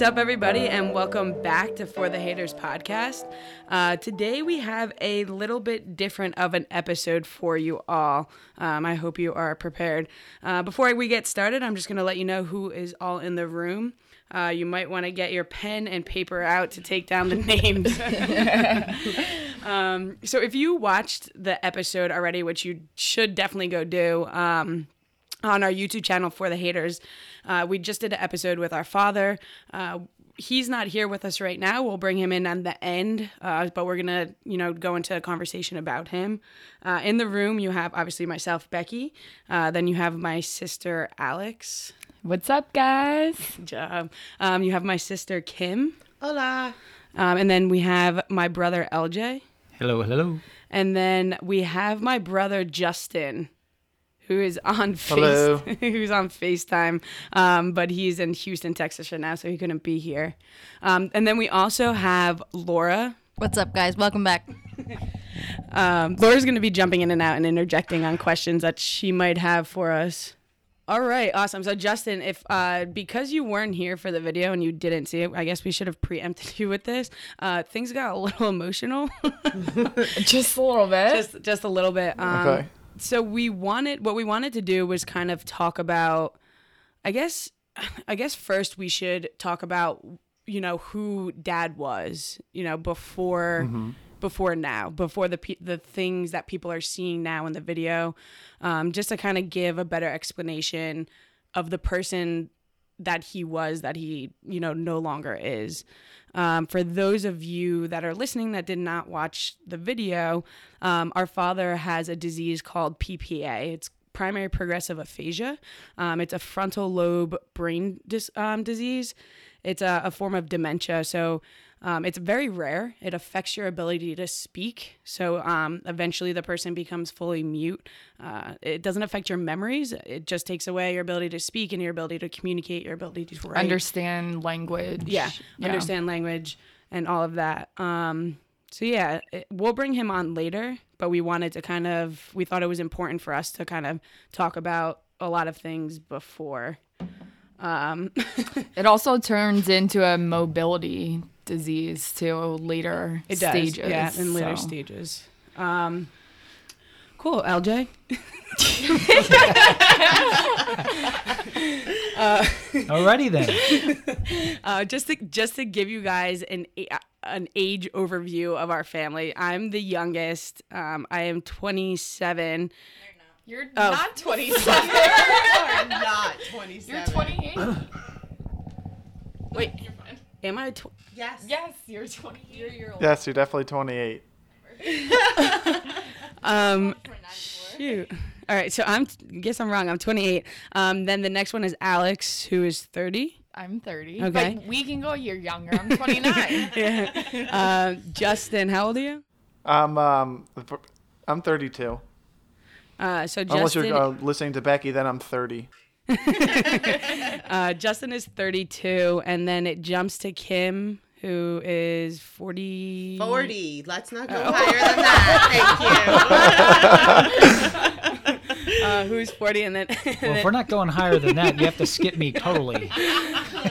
What's up, everybody, and welcome back to For the Haters podcast. Uh, today, we have a little bit different of an episode for you all. Um, I hope you are prepared. Uh, before we get started, I'm just going to let you know who is all in the room. Uh, you might want to get your pen and paper out to take down the names. um, so, if you watched the episode already, which you should definitely go do, um, on our YouTube channel for the haters. Uh, we just did an episode with our father. Uh, he's not here with us right now. We'll bring him in on the end, uh, but we're gonna, you know, go into a conversation about him. Uh, in the room, you have obviously myself, Becky. Uh, then you have my sister, Alex. What's up, guys? Good job. Um, you have my sister, Kim. Hola. Um, and then we have my brother, LJ. Hello, hello. And then we have my brother, Justin who is on face, who's on FaceTime, um, but he's in Houston, Texas right now, so he couldn't be here. Um, and then we also have Laura. What's up, guys? Welcome back. Um, Laura's going to be jumping in and out and interjecting on questions that she might have for us. All right, awesome. So Justin, if uh, because you weren't here for the video and you didn't see it, I guess we should have preempted you with this. Uh, things got a little emotional, Just a little bit. just just a little bit. Um, Okay. So we wanted what we wanted to do was kind of talk about i guess i guess first we should talk about you know who dad was you know before before now before the pe- the things that people are seeing now in the video um, just to kind of give a better explanation of the person that he was that he you know no longer is. Um, for those of you that are listening that did not watch the video um, our father has a disease called ppa it's primary progressive aphasia. Um, it's a frontal lobe brain dis- um, disease. It's a, a form of dementia. So um, it's very rare. It affects your ability to speak. So um, eventually the person becomes fully mute. Uh, it doesn't affect your memories. It just takes away your ability to speak and your ability to communicate, your ability to write. Understand language. yeah, understand language and all of that. Um, so yeah, it, we'll bring him on later, but we wanted to kind of, we thought it was important for us to kind of talk about a lot of things before. Um, It also turns into a mobility disease to later It does, stages. yeah, in later so. stages. Um, cool, LJ. Alrighty then. Uh, just to just to give you guys an an age overview of our family. I'm the youngest. Um, I am 27. You're Oh. not 27. You're not 27. You're 28. Wait, am I? Tw- Yes. yes, you're 28. You're, you're old. Yes, you're definitely 28. um, shoot. All right, so I'm. Guess I'm wrong. I'm 28. Um, then the next one is Alex, who is 30. I'm 30. Okay. But we can go a year younger. I'm 29. Uh, Justin, how old are you? I'm um, I'm 32. Uh, so Unless you're uh, listening to Becky, then I'm 30. uh, Justin is 32, and then it jumps to Kim, who is 40. 40. Let's not go Oh. higher than that. Thank you. uh, who's 40 and then Well, if we're not going higher than that, you have to skip me totally.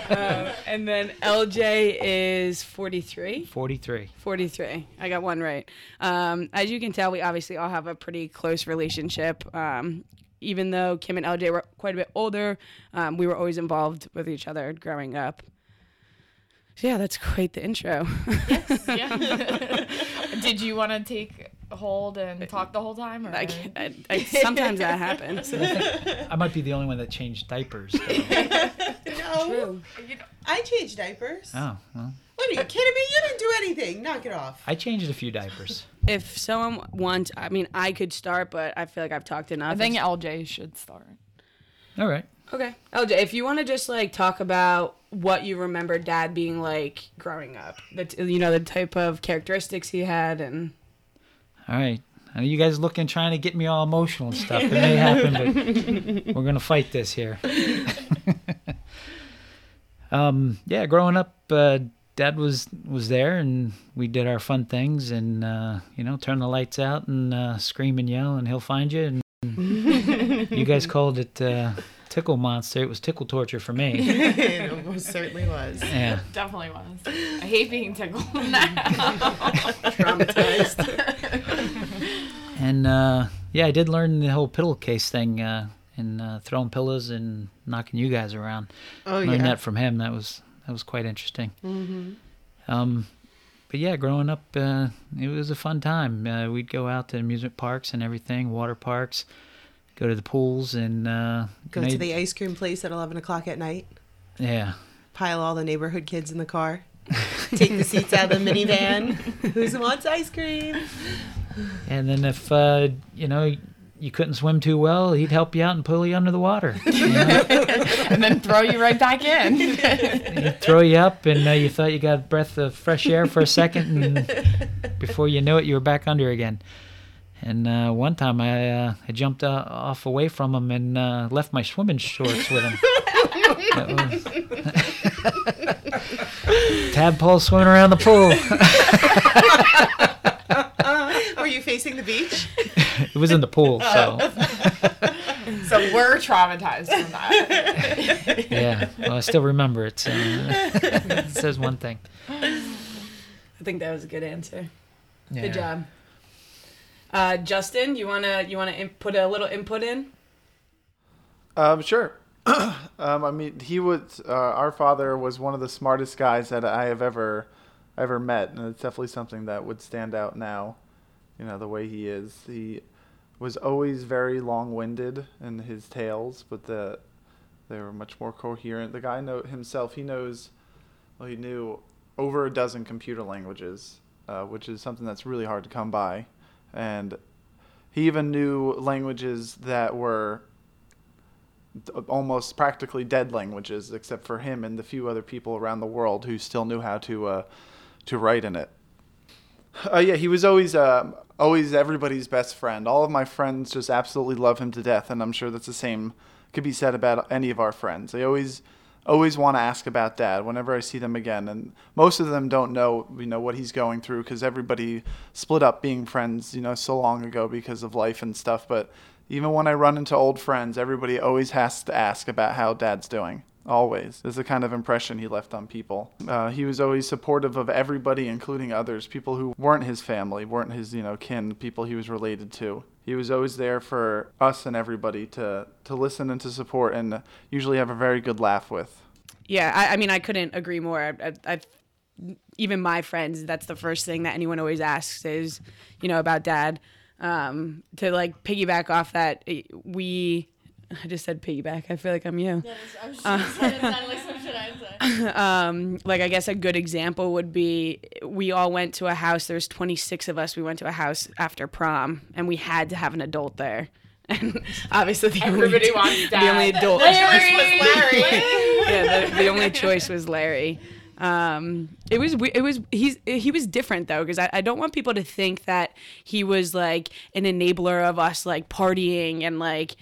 uh, and then LJ is 43 43. 43 I got one right um, as you can tell we obviously all have a pretty close relationship um, even though Kim and LJ were quite a bit older um, we were always involved with each other growing up so yeah that's quite the intro yes. yeah. Did you want to take hold and talk the whole time? Or? I, I, I, sometimes that happens I might be the only one that changed diapers. though. No. I changed diapers. Oh, well. What are you kidding me? You didn't do anything. Knock it off. I changed a few diapers. If someone wants I mean I could start but I feel like I've talked enough I think It's- LJ should start. All right. Okay. LJ, if you want to just like talk about what you remember dad being like growing up, that you know the type of characteristics he had and All right. I know you guys looking trying to get me all emotional and stuff. It may happen, but we're gonna fight this here. um, yeah, growing up, uh, Dad was was there, and we did our fun things, and uh, you know, turn the lights out and uh, scream and yell, and he'll find you. And you guys called it uh, tickle monster. It was tickle torture for me. it almost certainly was. Yeah. Definitely was. I hate being tickled now. Traumatized. And uh, yeah, I did learn the whole pillowcase thing uh, and uh, throwing pillows and knocking you guys around. Oh learned yeah. that from him. That was that was quite interesting. Um, but yeah, growing up, uh, it was a fun time. Uh, we'd go out to amusement parks and everything, water parks, go to the pools, and uh, Go to the ice cream place at eleven o'clock at night. yeah. Pile all the neighborhood kids in the car. Take the seats out of the minivan. Who wants ice cream? And then if uh, you know you couldn't swim too well, he'd help you out and pull you under the water. You know? and then throw you right back in. He'd throw you up, and uh, you thought you got a breath of fresh air for a second, and before you knew it, you were back under again. And uh, one time, I uh, I jumped uh, off away from him and uh, left my swimming shorts with him. Tadpole swimming around the pool. Were you facing the beach? it was in the pool, so so we're traumatized from that. yeah. Well, I still remember it. So it says one thing. I think that was a good answer. Yeah. Good job. Uh, Justin, you wanna you wanna in- put a little input in? Um, sure. um, I mean, he was uh, our father was one of the smartest guys that I have ever ever met, and it's definitely something that would stand out now. You know, the way he is. He was always very long-winded in his tales, but the they were much more coherent. The guy know himself. He knows. Well, he knew over a dozen computer languages, uh, which is something that's really hard to come by, and he even knew languages that were almost practically dead languages, except for him and the few other people around the world who still knew how to uh, to write in it. Uh, yeah, he was always um always everybody's best friend. All of my friends just absolutely love him to death, and I'm sure that's the same could be said about any of our friends. They always always want to ask about dad whenever I see them again, and most of them don't know you know what he's going through because everybody split up being friends you know so long ago because of life and stuff. But even when I run into old friends, everybody always has to ask about how dad's doing. Always. is the kind of impression he left on people. Uh, he was always supportive of everybody, including others, people who weren't his family, weren't his, you know, kin, people he was related to. He was always there for us and everybody to, to listen and to support and usually have a very good laugh with. Yeah, I, I mean, I couldn't agree more. I, I, I've even my friends. That's the first thing that anyone always asks is, you know, about dad. Um, to like piggyback off that, we. I just said piggyback. I feel like I'm you. um, like I guess a good example would be we all went to a house. There's 26 of us. We went to a house after prom, and we had to have an adult there. And obviously, the Everybody only, wants the only dad. adult. Larry! yeah, the, the only choice was Larry. Um, it was it was he's he was different though because I, I don't want people to think that he was like an enabler of us like partying and like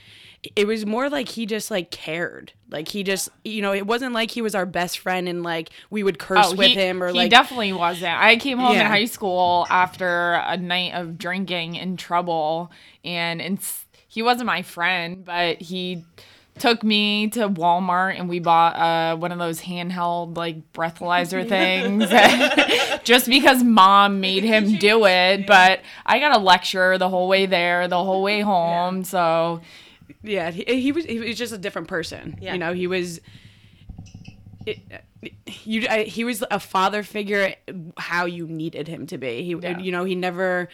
it was more like he just like cared like he just you know it wasn't like he was our best friend and like we would curse with Oh, he, him or he like He definitely wasn't. I came home in high school after a night of drinking in trouble, and it's, he wasn't my friend, but he took me to Walmart and we bought uh, one of those handheld like breathalyzer things just because mom made him do it. But I got a lecture the whole way there, the whole way home. So yeah he, he was he was just a different person Yeah. you know he was it, you I, he was a father figure how you needed him to be he Yeah. you know he never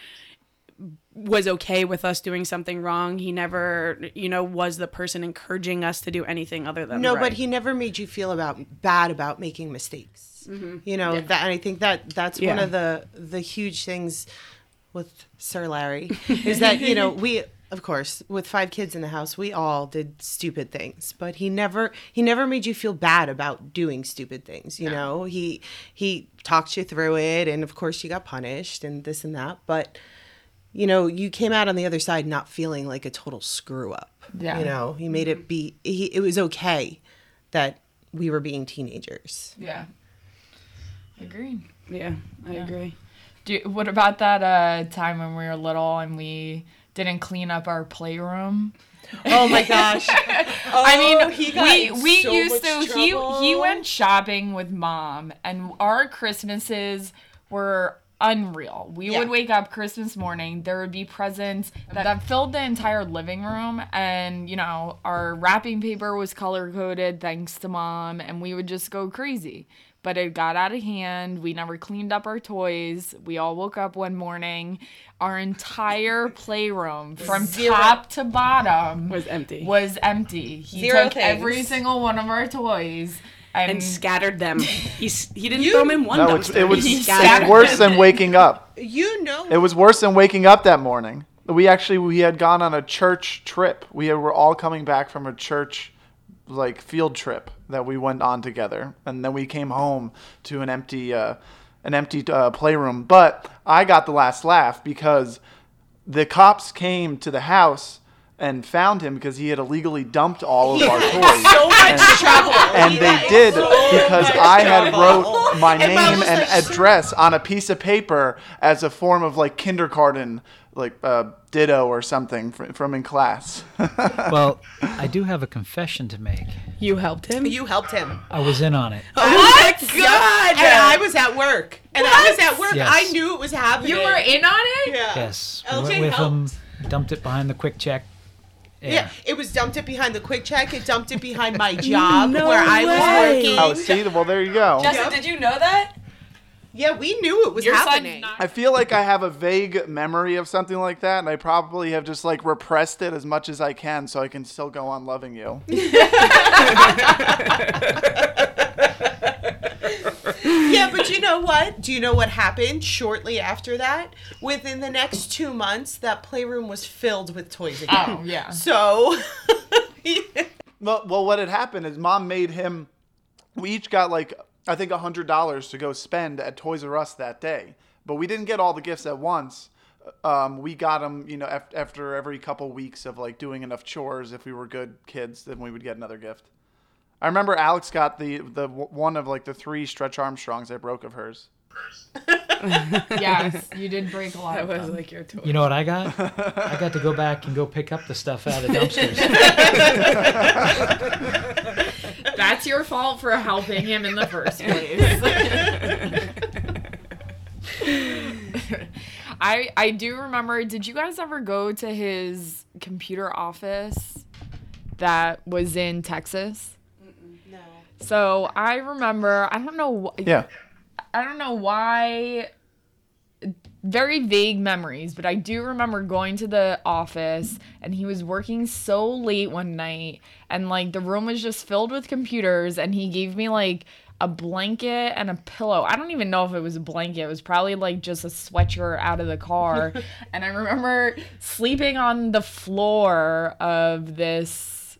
was okay with us doing something wrong he never you know was the person encouraging us to do anything other than No, right. but he never made you feel about bad about making mistakes. Mm-hmm. You know that, and I think that that's one of the the huge things with Sir Larry is that you know we of course with five kids in the house we all did stupid things, but he never he never made you feel bad about doing stupid things. You know he he talked you through it, and of course you got punished and this and that, but you know, you came out on the other side not feeling like a total screw up. Yeah. You know, he made it be, he, it was okay that we were being teenagers. yeah. Agreed. Yeah, I agree. Do, what about that uh, time when we were little and we didn't clean up our playroom? Oh my gosh. I oh, mean, Oh, he got we we so used to. much He he went shopping with mom, and our Christmases were unreal. We Yeah. would wake up Christmas morning. There would be presents that, that filled the entire living room, and you know our wrapping paper was color coded thanks to mom, and we would just go crazy. But it got out of hand. We never cleaned up our toys. We all woke up one morning. Our entire playroom, from Zero. top to bottom, Was empty. was empty. He Zero took every single one of our toys and, and scattered them. He he didn't You- throw them in one No, dumpster. it was he it's scattered worse than waking up. You know. It was worse than waking up that morning. We actually we had gone on a church trip. We were all coming back from a church like field trip that we went on together, and then we came home to an empty uh, an empty uh, playroom. But I got the last laugh because the cops came to the house and found him because he had illegally dumped all of our toys. so much trouble. and they did so because I had wrote my And name and address on a piece of paper as a form of like kindergarten, like uh, ditto or something fr- from in class. Well, I do have a confession to make. You helped him. You helped him. I was in on it. oh my god! And I was at work. And I was at work. Yes. I knew it was happening. you were in on it. Yeah. Yes, we LJ went with him, helped. dumped it behind the quick check. Yeah, it was dumped it behind the QuickChek. It dumped it behind my job No where I was way. working. oh, see, well there you go. Justin, did you know that? Yeah, we knew it was Your happening. not- I feel like I have a vague memory of something like that, and I probably have just like repressed it as much as I can, so I can still go on loving you. Yeah, but you know what? Do you know what happened shortly after that? Within the next two months, that playroom was filled with toys again. Oh yeah. So, Well, well, what had happened is mom made him. We each got like I think a hundred dollars to go spend at Toys R Us that day, but we didn't get all the gifts at once. Um, we got them, you know, af- after every couple weeks of like doing enough chores. If we were good kids, then we would get another gift. I remember Alex got the the w- one of like the three Stretch Armstrongs I broke of hers. yes, you did break a lot. That of was them. like your toy. You know what I got? I got to go back and go pick up the stuff out of the dumpsters. That's your fault for helping him in the first place. I I do remember. Did you guys ever go to his computer office that was in Texas? no. So I remember. I don't know. wh- Yeah. I don't know why. Very vague memories, but I do remember going to the office and he was working so late one night and like the room was just filled with computers and he gave me like a blanket and a pillow. I don't even know if it was a blanket. It was probably like just a sweatshirt out of the car. and I remember sleeping on the floor of this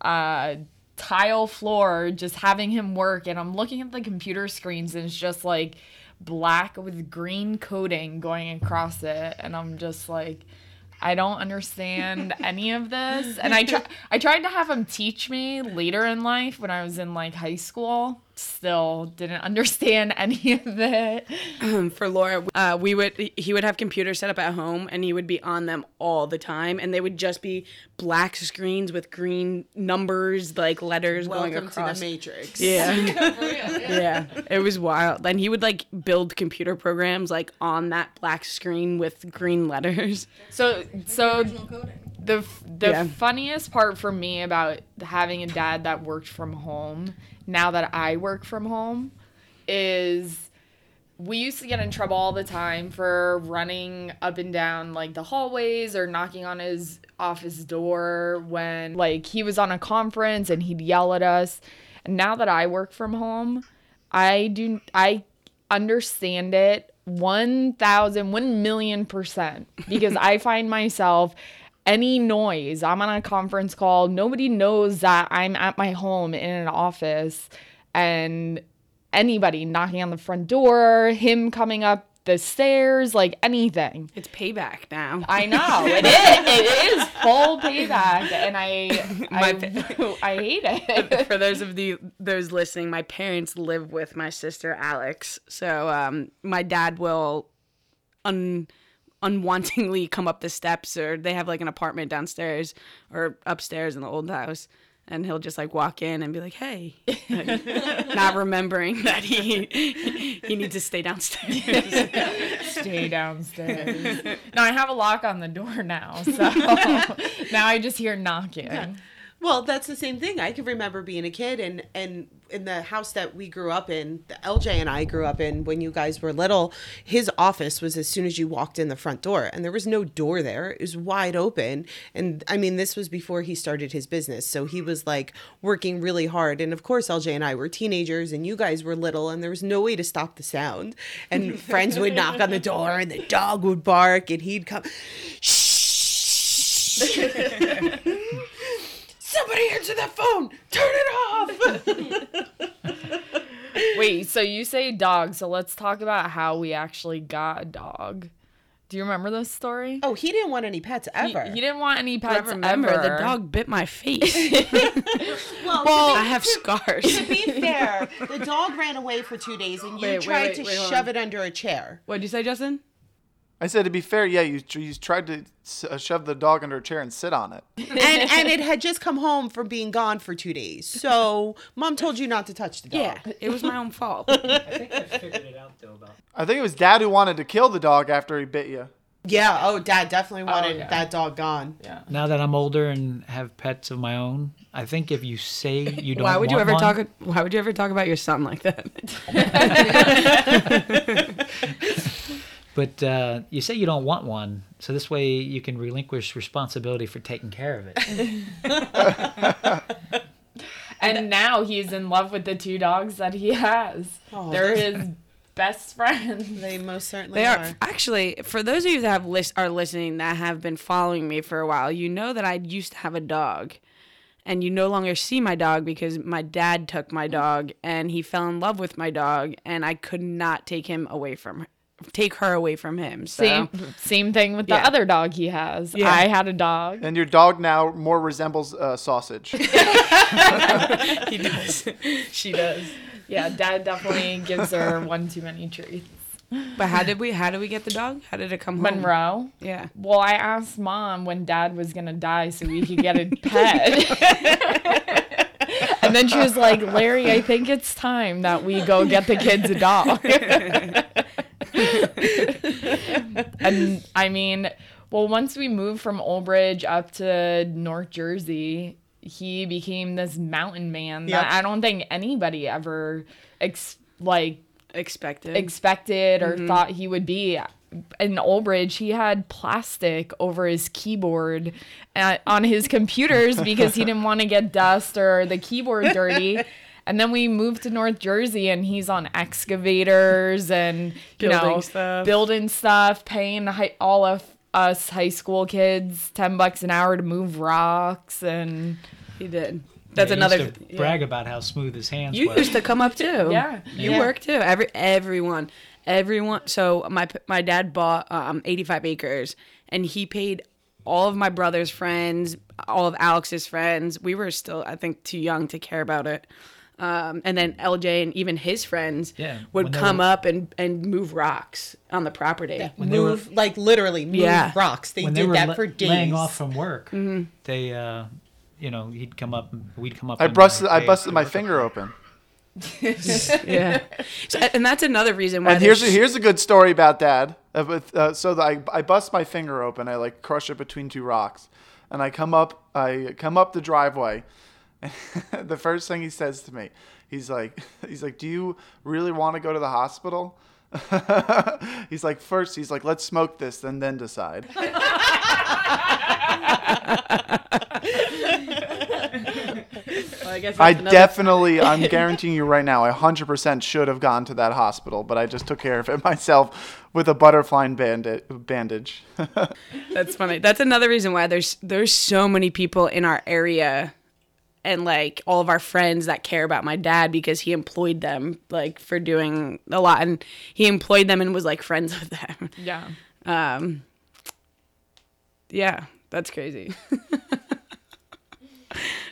uh tile floor just having him work and I'm looking at the computer screens and it's just like black with green coding going across it and I'm just like I don't understand any of this. And I try I tried to have him teach me later in life when I was in like high school still didn't understand any of it Um, for Laura, uh, we would he would have computers set up at home, and he would be on them all the time, and they would just be black screens with green numbers, like letters going Welcome to across. the Matrix. yeah, yeah, it was wild. Then he would like build computer programs like on that black screen with green letters. So so the the Yeah. funniest part for me about having a dad that worked from home now that I work from home is we used to get in trouble all the time for running up and down like the hallways or knocking on his office door when like he was on a conference and he'd yell at us. And now that I work from home, I do I understand it 1000 1 million percent because I find myself any noise I'm on a conference call nobody knows that I'm at my home in an office and anybody knocking on the front door him coming up the stairs, like anything. It's payback now. I know it is. It is full payback, and I I, I hate it. For those of the those listening, my parents live with my sister Alex. So um, my dad will un unwantingly come up the steps, or they have like an apartment downstairs or upstairs in the old house. And he'll just like walk in and be like, "Hey," not remembering that he he needs to stay downstairs. Stay downstairs. now I have a lock on the door now, so now I just hear knocking. Well, that's the same thing. I can remember being a kid and and in the house that we grew up in, the LJ and I grew up in when you guys were little, his office was as soon as you walked in the front door and there was no door there. It was wide open. And I mean, this was before he started his business. So he was like working really hard. And of course, LJ and I were teenagers and you guys were little and there was no way to stop the sound. And friends would knock on the door and the dog would bark and he'd come, shh. Somebody answer that phone. Turn it off. Wait, so you say dog, so let's talk about how we actually got a dog. Do you remember this story? oh, he didn't want any pets ever. he didn't want any I pets remember ever. the dog bit my face. well, I have scars. to be fair, the dog ran away for two days, and you Wait, wait, tried wait, to wait, hold shove on. it under a chair. What did you say, Justin? I said to be fair, yeah, you you tried to uh, shove the dog under a chair and sit on it. and and it had just come home from being gone for two days. So mom told you not to touch the dog. Yeah, it was my own fault. I think I figured it out though about I think it was Dad who wanted to kill the dog after he bit you. Yeah. Oh, dad definitely wanted yeah. that dog gone. yeah. now that I'm older and have pets of my own, I think if you say you don't Why would you want ever one, talk? Why would you ever talk about your son like that? but uh, you say you don't want one, so this way you can relinquish responsibility for taking care of it. And now he's in love with the two dogs that he has. Oh, They're his best friends. They most certainly They are. are actually for those of you that have list are listening that have been following me for a while. You know that I used to have a dog, and you no longer see my dog because my dad took my dog and he fell in love with my dog, and I could not take him away from her, take her away from him. So Same same thing with the Yeah. other dog he has. Yeah. I had a dog. And your dog now more resembles uh, sausage. he does. she does. Yeah, dad definitely gives her one too many treats. But how did we? How did we get the dog? How did it come home? Monroe. Yeah. Well, I asked mom when dad was gonna die so we could get a pet. and then she was like, Larry, I think it's time that we go get the kids a dog. and I mean, well, once we moved from Old Bridge up to North Jersey, he became this mountain man that Yep. I don't think anybody ever ex- like Expected. expected or mm-hmm. thought he would be. In Old Bridge, he had plastic over his keyboard at, on his computers because he didn't want to get dust or the keyboard dirty. And then we moved to North Jersey, and he's on excavators and you Building know stuff. building stuff, paying hi- all of us high school kids ten bucks an hour to move rocks and he did. That's Yeah, he used to yeah. brag about how smooth his hands You were. used to come up too. Yeah. you Yeah. work too. Every everyone, everyone. So my my dad bought um 85 acres, and he paid all of my brother's friends, all of Alex's friends. We were still, I think, too young to care about it. Um, and then LJ and even his friends Yeah, would come were- up and, and move rocks on the property. When they were- move like literally move Yeah. rocks. They when did they were that for days. laying off from work, Mm-hmm. they, uh, you know, he'd come up, we'd come up. I busted I busted my work up finger open. yeah, so, and that's another reason why. And here's a, here's a good story about Dad. Uh, uh, so that I I bust my finger open. I like crush it between two rocks, and I come up I come up the driveway. the first thing he says to me, he's like he's like, "Do you really want to go to the hospital?" he's like, first he's like, "Let's smoke this, then then decide." Well, I guess I definitely, I'm guaranteeing you right now, I 100% should have gone to that hospital, but I just took care of it myself with a butterfly bandi- bandage. That's funny. That's another reason why there's there's so many people in our area and like all of our friends that care about my dad because he employed them like for doing a lot and he employed them and was like friends with them. Yeah. Um yeah, that's crazy.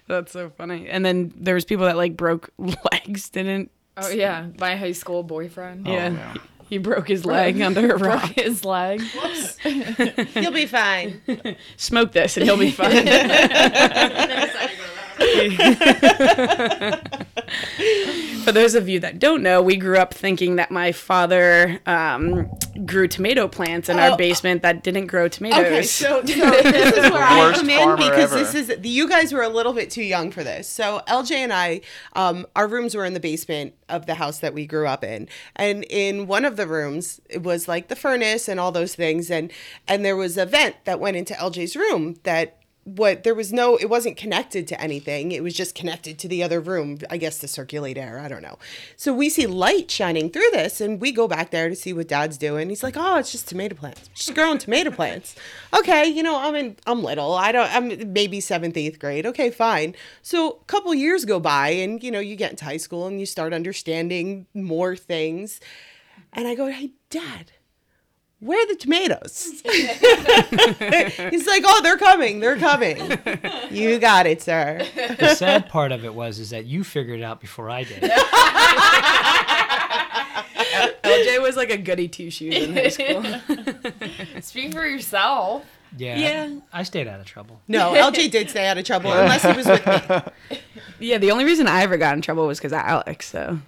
that's so funny. And then there was people that like broke legs, didn't Oh yeah, my high school boyfriend. yeah. yeah. He broke his leg under a broke rock. his leg. You'll be fine. Smoke this and he'll be fine. For those of you that don't know, we grew up thinking that my father um, grew tomato plants in Oh, our basement that didn't grow tomatoes. Okay, so, so this is where I worst come in because ever. this is you guys were a little bit too young for this. So LJ and I, um, our rooms were in the basement of the house that we grew up in, and in one of the rooms it was like the furnace and all those things, and and there was a vent that went into LJ's room that what there was no it wasn't connected to anything. It was just connected to the other room i guess to circulate air. I don't know. So we see light shining through this and we go back there to see what dad's doing. He's like oh it's just tomato plants. Just growing tomato plants. Okay you know i'm in i'm little. I don't i'm maybe seventh eighth grade. Okay fine. So a couple years go by and you know you get into high school and you start understanding more things. And i go hey dad where are the tomatoes? He's like, oh, they're coming. They're coming. You got it, sir. The sad part of it was is that you figured it out before I did. LJ was like a goody two shoes in high school. Speak for yourself. Yeah. Yeah. I stayed out of trouble. No, LJ did stay out of trouble unless he was with me. yeah, the only reason I ever got in trouble was because of Alex. So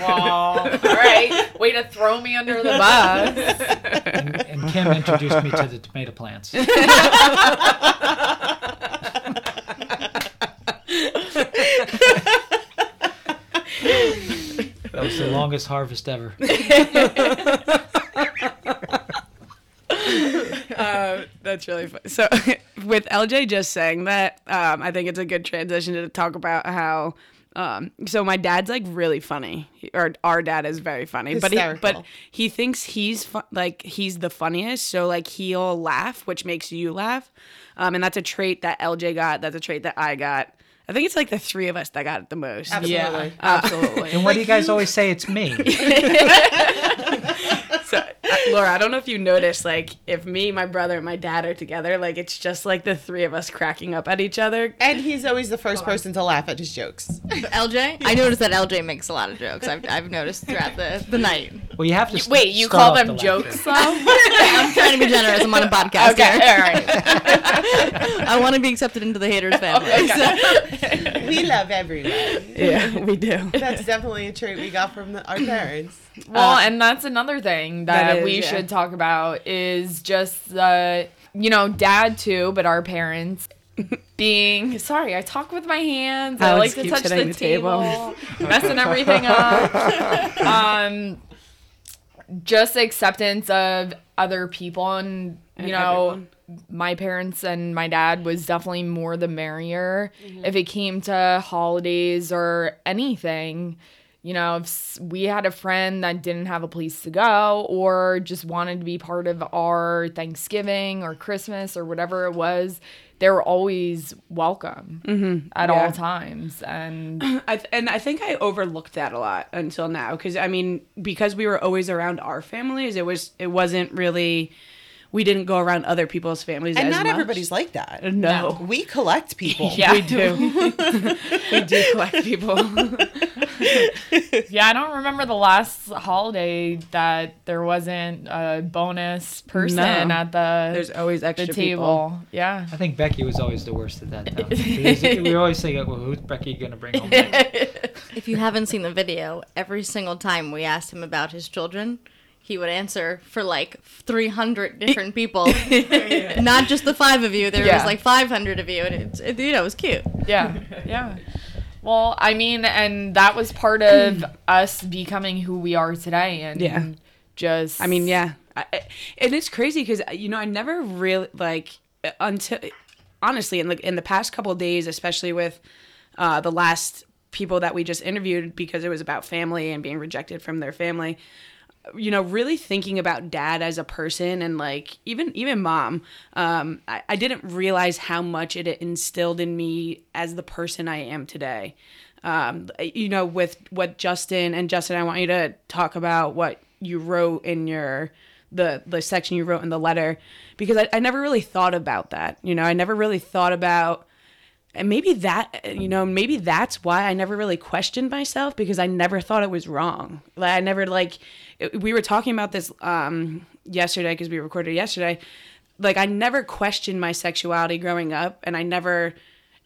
Wow. All right. Way to throw me under the bus. And, and Kim introduced me to the tomato plants. That was the longest harvest ever. uh, that's really funny. So with LJ just saying that, um, I think it's a good transition to talk about how. Um, so my dad's like really funny, He- or our dad is very funny, but he, but he thinks he's fu- like he's the funniest. So like he'll laugh, which makes you laugh, um, and that's a trait that LJ got. That's a trait that I got. I think it's like the three of us that got it the most. Absolutely. absolutely. And what do you guys always say? It's me. So, Laura, I don't know if you noticed, like, if me, my brother, and my dad are together, like, it's just like the three of us cracking up at each other. And he's always the first person to laugh at his jokes. LJ? I noticed that LJ makes a lot of jokes. I've, I've noticed throughout the, the night. Well, you have to. st- Wait, you start call them the jokes though? I'm trying to be generous. I'm on a podcast okay. here. All right. I want to be accepted into the haters family. So- We love everyone. Yeah, we do. That's definitely a trait we got from the, our parents. Well, and that's another thing that, That is, we yeah. should talk about is just the, you know, dad too, but our parents being sorry. I talk with my hands. I Alex like to touch the the table, table. messing everything up. um, just acceptance of other people, and you And know. everyone. My parents and my dad was definitely more the merrier. Mm-hmm. If it came to holidays or anything, you know, if we had a friend that didn't have a place to go or just wanted to be part of our Thanksgiving or Christmas or whatever it was, they were always welcome mm-hmm. at Yeah. all times. And I th- and I think I overlooked that a lot until now because I mean because we were always around our families, it was it wasn't really we didn't go around other people's families. And as not much. everybody's like that. Uh, no, We collect people. yeah, we do. we do collect people. yeah, I don't remember the last holiday that there wasn't a bonus person No. at the There's always the extra table. people. Yeah. I think Becky was always the worst at that. Though. We always say, "Well, who's Becky gonna bring home?" if you haven't seen the video, every single time we asked him about his children, he would answer for like 300 different people. Not just the five of you. There Yeah. was like 500 of you, and it's it, you know it was cute. yeah yeah well i mean and that was part of us becoming who we are today and Yeah. just I mean, yeah, I, I- and it's crazy because you know I never really like until honestly in the in the past couple of days, especially with uh, the last people that we just interviewed because it was about family and being rejected from their family. You know, really thinking about dad as a person and like even even mom, um, I, I didn't realize how much it instilled in me as the person I am today. Um, you know, with what Justin and Justin, I want you to talk about what you wrote in your the the section you wrote in the letter because I, I never really thought about that. You know, I never really thought about and maybe that you know maybe that's why i never really questioned myself because i never thought it was wrong. Like i never like it- we were talking about this um yesterday because we recorded yesterday. Like i never questioned my sexuality growing up and i never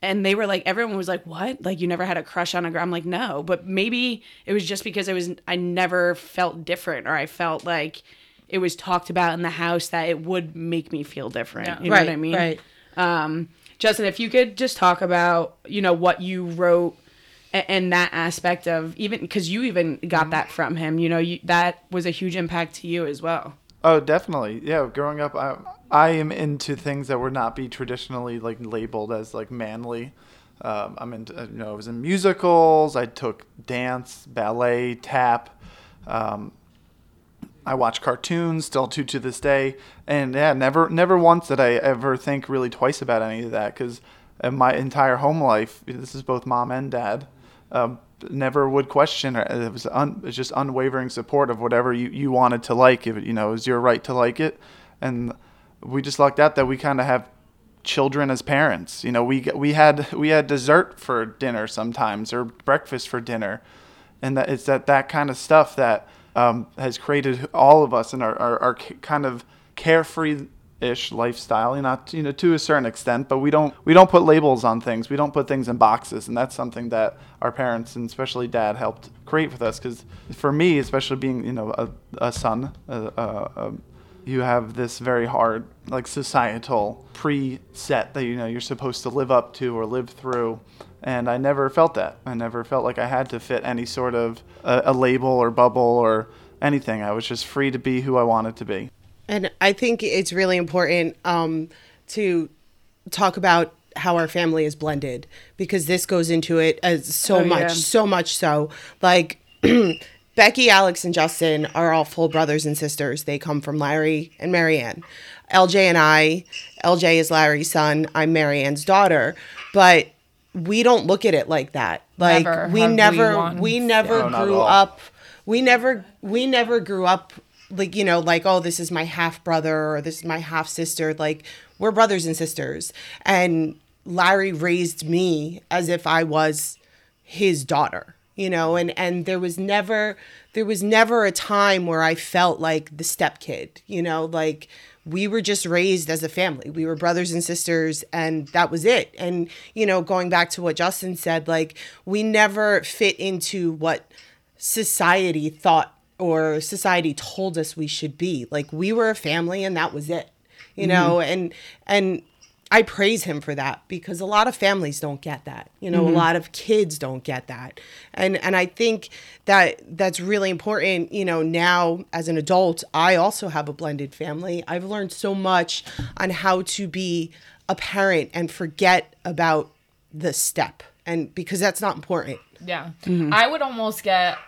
and they were like everyone was like what? Like you never had a crush on a girl? I'm like no. But maybe it was just because it was i never felt different or i felt like it was talked about in the house that it would make me feel different. Yeah. you know right, what i mean? right. um, Justin, if you could just talk about, you know, what you wrote a- and that aspect of even because you even got that from him, you know, you, that was a huge impact to you as well. Oh, definitely. Yeah, growing up, I I am into things that would not be traditionally like labeled as like manly. Um, I'm into, you know, I was in musicals. I took dance, ballet, tap. Um, I watch cartoons still to to this day, and yeah, never never once did I ever think really twice about any of that because my entire home life, this is both mom and dad, um, never would question. It was un, it was just unwavering support of whatever you, you wanted to like. If you know, it was your right to like it, and we just lucked out that we kind of have children as parents. You know, we we had we had dessert for dinner sometimes or breakfast for dinner, and that it's that that kind of stuff that um, has created all of us and our, our, our kind of carefree ish lifestyle you know you know to a certain extent but we don't we don't put labels on things. We don't put things in boxes and that's something that our parents and especially dad helped create with us because for me especially being you know a, a son a, a, a, you have this very hard like societal preset that you know you're supposed to live up to or live through and i never felt that i never felt like i had to fit any sort of a, a label or bubble or anything i was just free to be who i wanted to be And I think it's really important um, to talk about how our family is blended because this goes into it as so Oh, much, yeah. so much so. Like Becky, Alex, and Justin are all full brothers and sisters. They come from Larry and Marianne. LJ and I, LJ is Larry's son. I'm Marianne's daughter. But we don't look at it like that. Like Never we have we never, we never No, not at grew all. up we never we never grew up like you know like oh this is my half brother or this is my half sister. Like we're brothers and sisters. And larry raised me as if i was his daughter you know? And and there was never there was never a time where i felt like the step kid you know? Like we were just raised as a family. We were brothers and sisters and that was it. And you know going back to what justin said like we never fit into what society thought or society told us we should be. Like we were a family and that was it you mm-hmm. know? And and i praise him for that because a lot of families don't get that. You know a mm-hmm. lot of kids don't get that. And and i think that that's really important you know now as an adult i also have a blended family. I've learned so much on how to be a parent and forget about the step and because that's not important. Yeah. Mm-hmm. I would almost get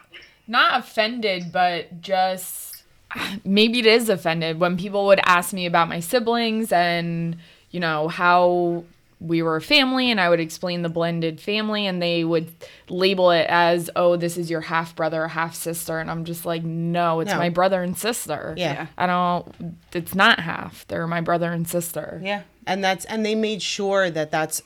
not offended, but just maybe it is offended when people would ask me about my siblings and, you know, how we were a family and I would explain the blended family and they would label it as, oh, this is your half brother half sister. And I'm just like, no, it's No. my brother and sister. Yeah. I don't, it's not half. They're my brother and sister. Yeah. And that's and they made sure that that's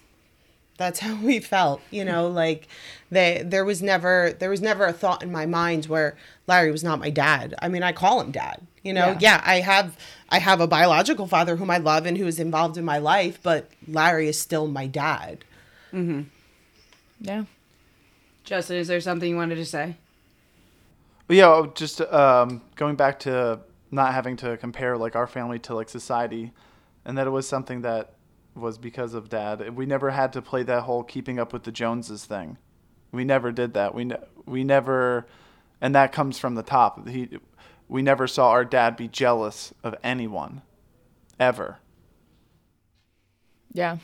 that's how we felt, you know, like they there was never there was never a thought in my mind where Larry was not my dad. I mean, I call him dad. You know, Yeah. yeah, I have I have a biological father whom I love and who is involved in my life, but Larry is still my dad. Hmm. Yeah. Justin, is there something you wanted to say? Yeah, oh, just um, going back to not having to compare like our family to like society, and that it was something that was because of dad. We never had to play that whole keeping up with the Joneses thing. We never did that. We ne- we never, and that comes from the top. He, we never saw our dad be jealous of anyone, ever. Yeah.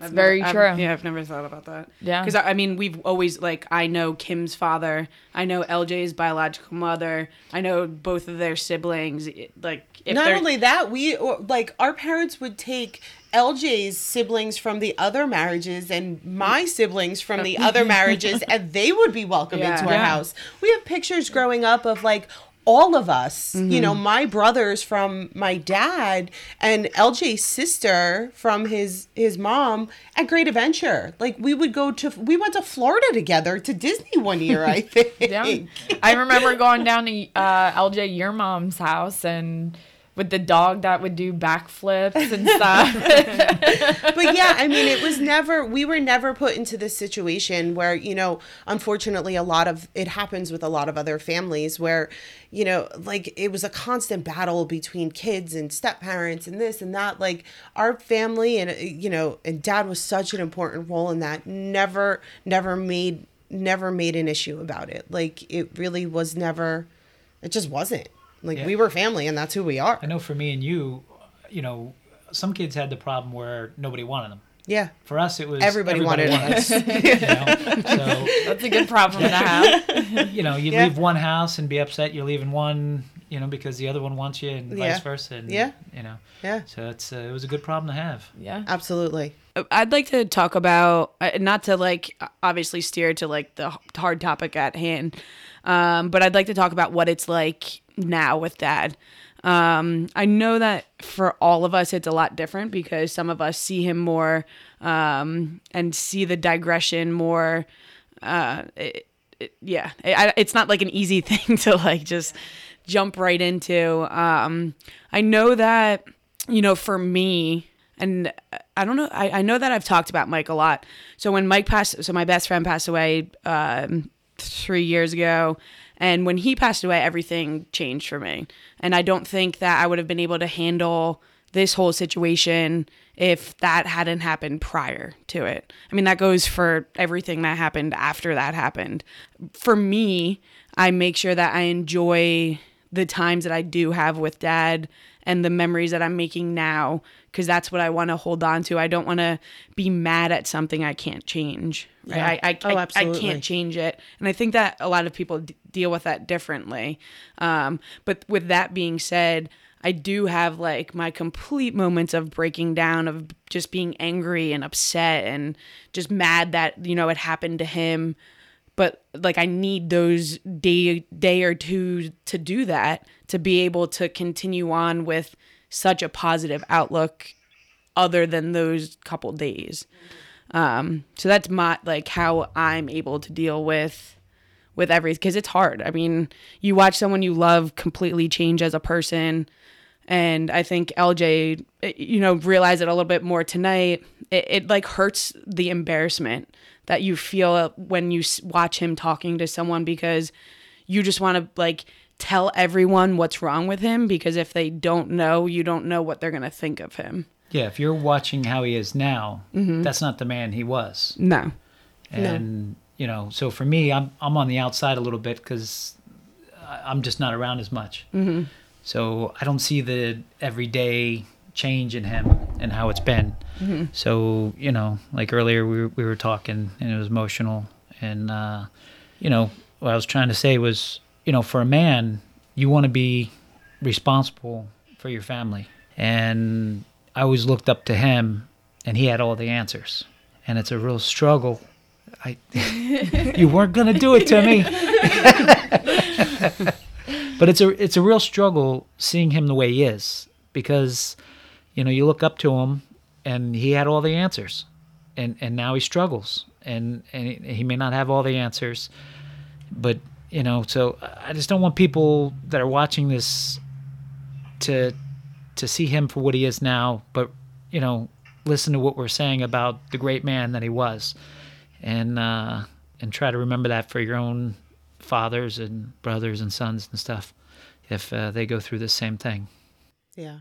I've very never, true. I've, yeah, I've never thought about that. Yeah. because I, I mean, we've always like I know Kim's father, I know LJ's biological mother, I know both of their siblings. Like, if Not only that, we or, like our parents would take LJ's siblings from the other marriages and my siblings from the other marriages, and they would be welcome Yeah. into our Yeah. house. We have pictures growing up of like all of us, you know, my brothers from my dad and LJ's sister from his his mom at Great Adventure. Like we would go to we went to Florida together to Disney one year, I think. Yeah. I remember going down to uh, LJ, your mom's house, and with the dog that would do backflips and stuff. but yeah, I mean, it was never, we were never put into this situation where, you know, unfortunately, a lot of it happens with a lot of other families where, you know, like it was a constant battle between kids and step parents and this and that. Like our family and, you know, and dad was such an important role in that, never, never made, never made an issue about it. Like it really was never, it just wasn't. Like Yeah. we were family and that's who we are. I know for me and you, you know, some kids had the problem where nobody wanted them. Yeah. For us, it was Everybody wanted us. you know? That's a good problem to have. You know, you Yeah. leave one house and be upset you're leaving one, you know, because the other one wants you, and Yeah. vice versa. And, Yeah. You know. Yeah. So it's uh, it was a good problem to have. Yeah. Absolutely. I'd like to talk about uh, not to like obviously steer to like the hard topic at hand, um, but I'd like to talk about what it's like now with dad. Um, I know that for all of us, it's a lot different because some of us see him more um, and see the digression more. Uh, it, it, yeah, I, it's not like an easy thing to like just jump right into. Um, I know that you know for me and I don't know. I, I know that I've talked about Mike a lot. So when Mike passed, so my best friend passed away um, three years ago, and when he passed away, everything changed for me. And I don't think that I would have been able to handle this whole situation if that hadn't happened prior to it. I mean, that goes for everything that happened after that happened. For me, I make sure that I enjoy the times that I do have with dad and the memories that I'm making now because that's what I want to hold on to. I don't want to be mad at something I can't change. Right? Yeah. I, I, Oh, I, I can't change it. And I think that a lot of people d- deal with that differently. Um, but with that being said, I do have like my complete moments of breaking down, of just being angry and upset and just mad that, you know, it happened to him but like I need those day day or two to do that to be able to continue on with such a positive outlook other than those couple days. Um, so that's my like how I'm able to deal with with everything because it's hard. I mean, you watch someone you love completely change as a person, and I think LJ, eh, you know, realized it a little bit more tonight. It, it like hurts the embarrassment that you feel when you watch him talking to someone because you just want to like tell everyone what's wrong with him because if they don't know, you don't know what they're gonna think of him. Yeah, if you're watching how he is now, Mm-hmm. that's not the man he was. No. And you know, so for me, I'm I'm on the outside a little bit because I'm just not around as much. Mm-hmm. So I don't see the everyday change in him and how it's been. So you know, like earlier we were, we were talking and it was emotional, and uh, you know what I was trying to say was, you know, for a man, you want to be responsible for your family, and I always looked up to him, and he had all the answers, and it's a real struggle I, you weren't gonna do it to me. but it's a it's a real struggle seeing him the way he is because, you know, you look up to him and he had all the answers, and and now he struggles and and he- may not have all the answers, but you know, so I just don't want people that are watching this to to see him for what he is now, but you know, listen to what we're saying about the great man that he was and uh, and try to remember that for your own fathers and brothers and sons and stuff if uh, they go through the same thing. Yeah.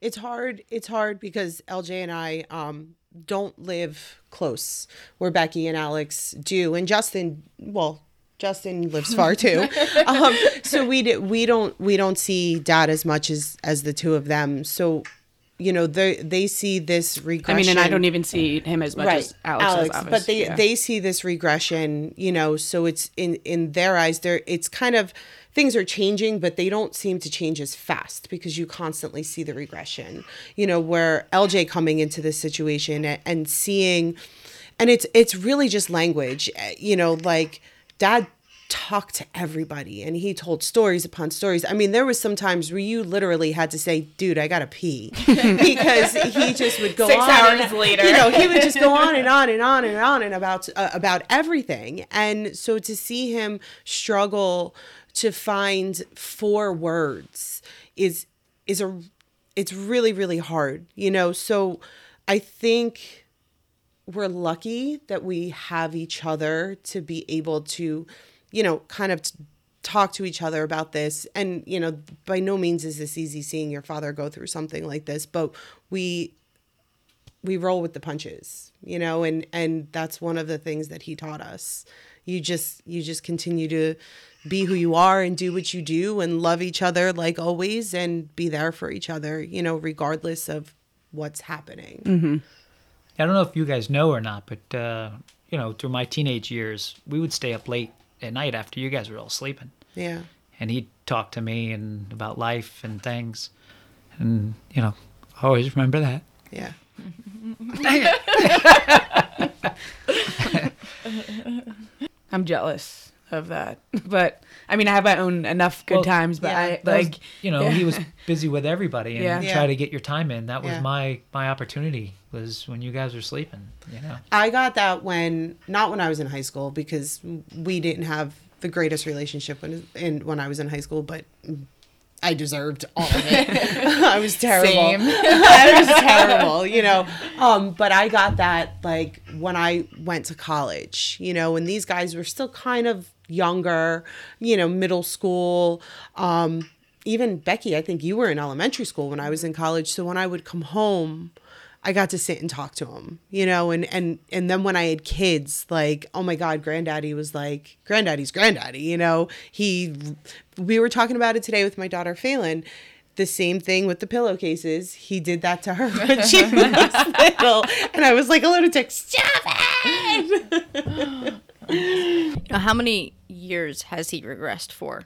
It's hard. It's hard because LJ and I um don't live close where Becky and Alex do. And Justin, well, Justin lives far too. um, so we do, we don't we don't see dad as much as as the two of them. So you know they they see this regression. I mean, and I don't even see him as much as Alex, does, obviously. but they Yeah. they see this regression, you know. So it's in in their eyes, they're it's kind of things are changing, but they don't seem to change as fast because you constantly see the regression. You know, where LJ coming into this situation and, and seeing, and it's it's really just language. eh, You know, like dad talked to everybody and he told stories upon stories. I mean, there was some times where you literally had to say, dude, I gotta pee. because he just would go Six on hours and- later. You know, he would just go on and on and on and on and about uh, about everything. And so to see him struggle to find four words is is a it's really really hard, you know. So I think we're lucky that we have each other to be able to, you know, kind of talk to each other about this. And, you know, by no means is this easy seeing your father go through something like this, but we we roll with the punches, you know, and and that's one of the things that he taught us. You just you just continue to be who you are and do what you do and love each other like always and be there for each other, you know, regardless of what's happening. I don't know if you guys know or not, but uh, you know, through my teenage years, we would stay up late at night after you guys were all sleeping, Yeah. and he'd talk to me and about life and things, and you know, I always remember that. Yeah. I'm jealous of that. But I mean, I have my own enough good Well, times, but yeah, I That was- like you know, he was busy with everybody, and Yeah. try to get your time in. That was Yeah. my my opportunity was when you guys were sleeping. You know, I got that when not when I was in high school because we didn't have the greatest relationship when in when I was in high school, but I deserved all of it. I was terrible. Same. I was terrible, you know. Um, but I got that like when I went to college, you know, when these guys were still kind of younger, you know, middle school. Um, even Becky, I think you were in elementary school when I was in college. So when I would come home, I got to sit and talk to him, you know, and and and then when I had kids, like, oh my God, granddaddy was like, granddaddy's granddaddy, you know. He, we were talking about it today with my daughter Phelan. The same thing with the pillowcases. He did that to her when she was little, and I was like a lunatic. Stop it! How many years has he regressed for?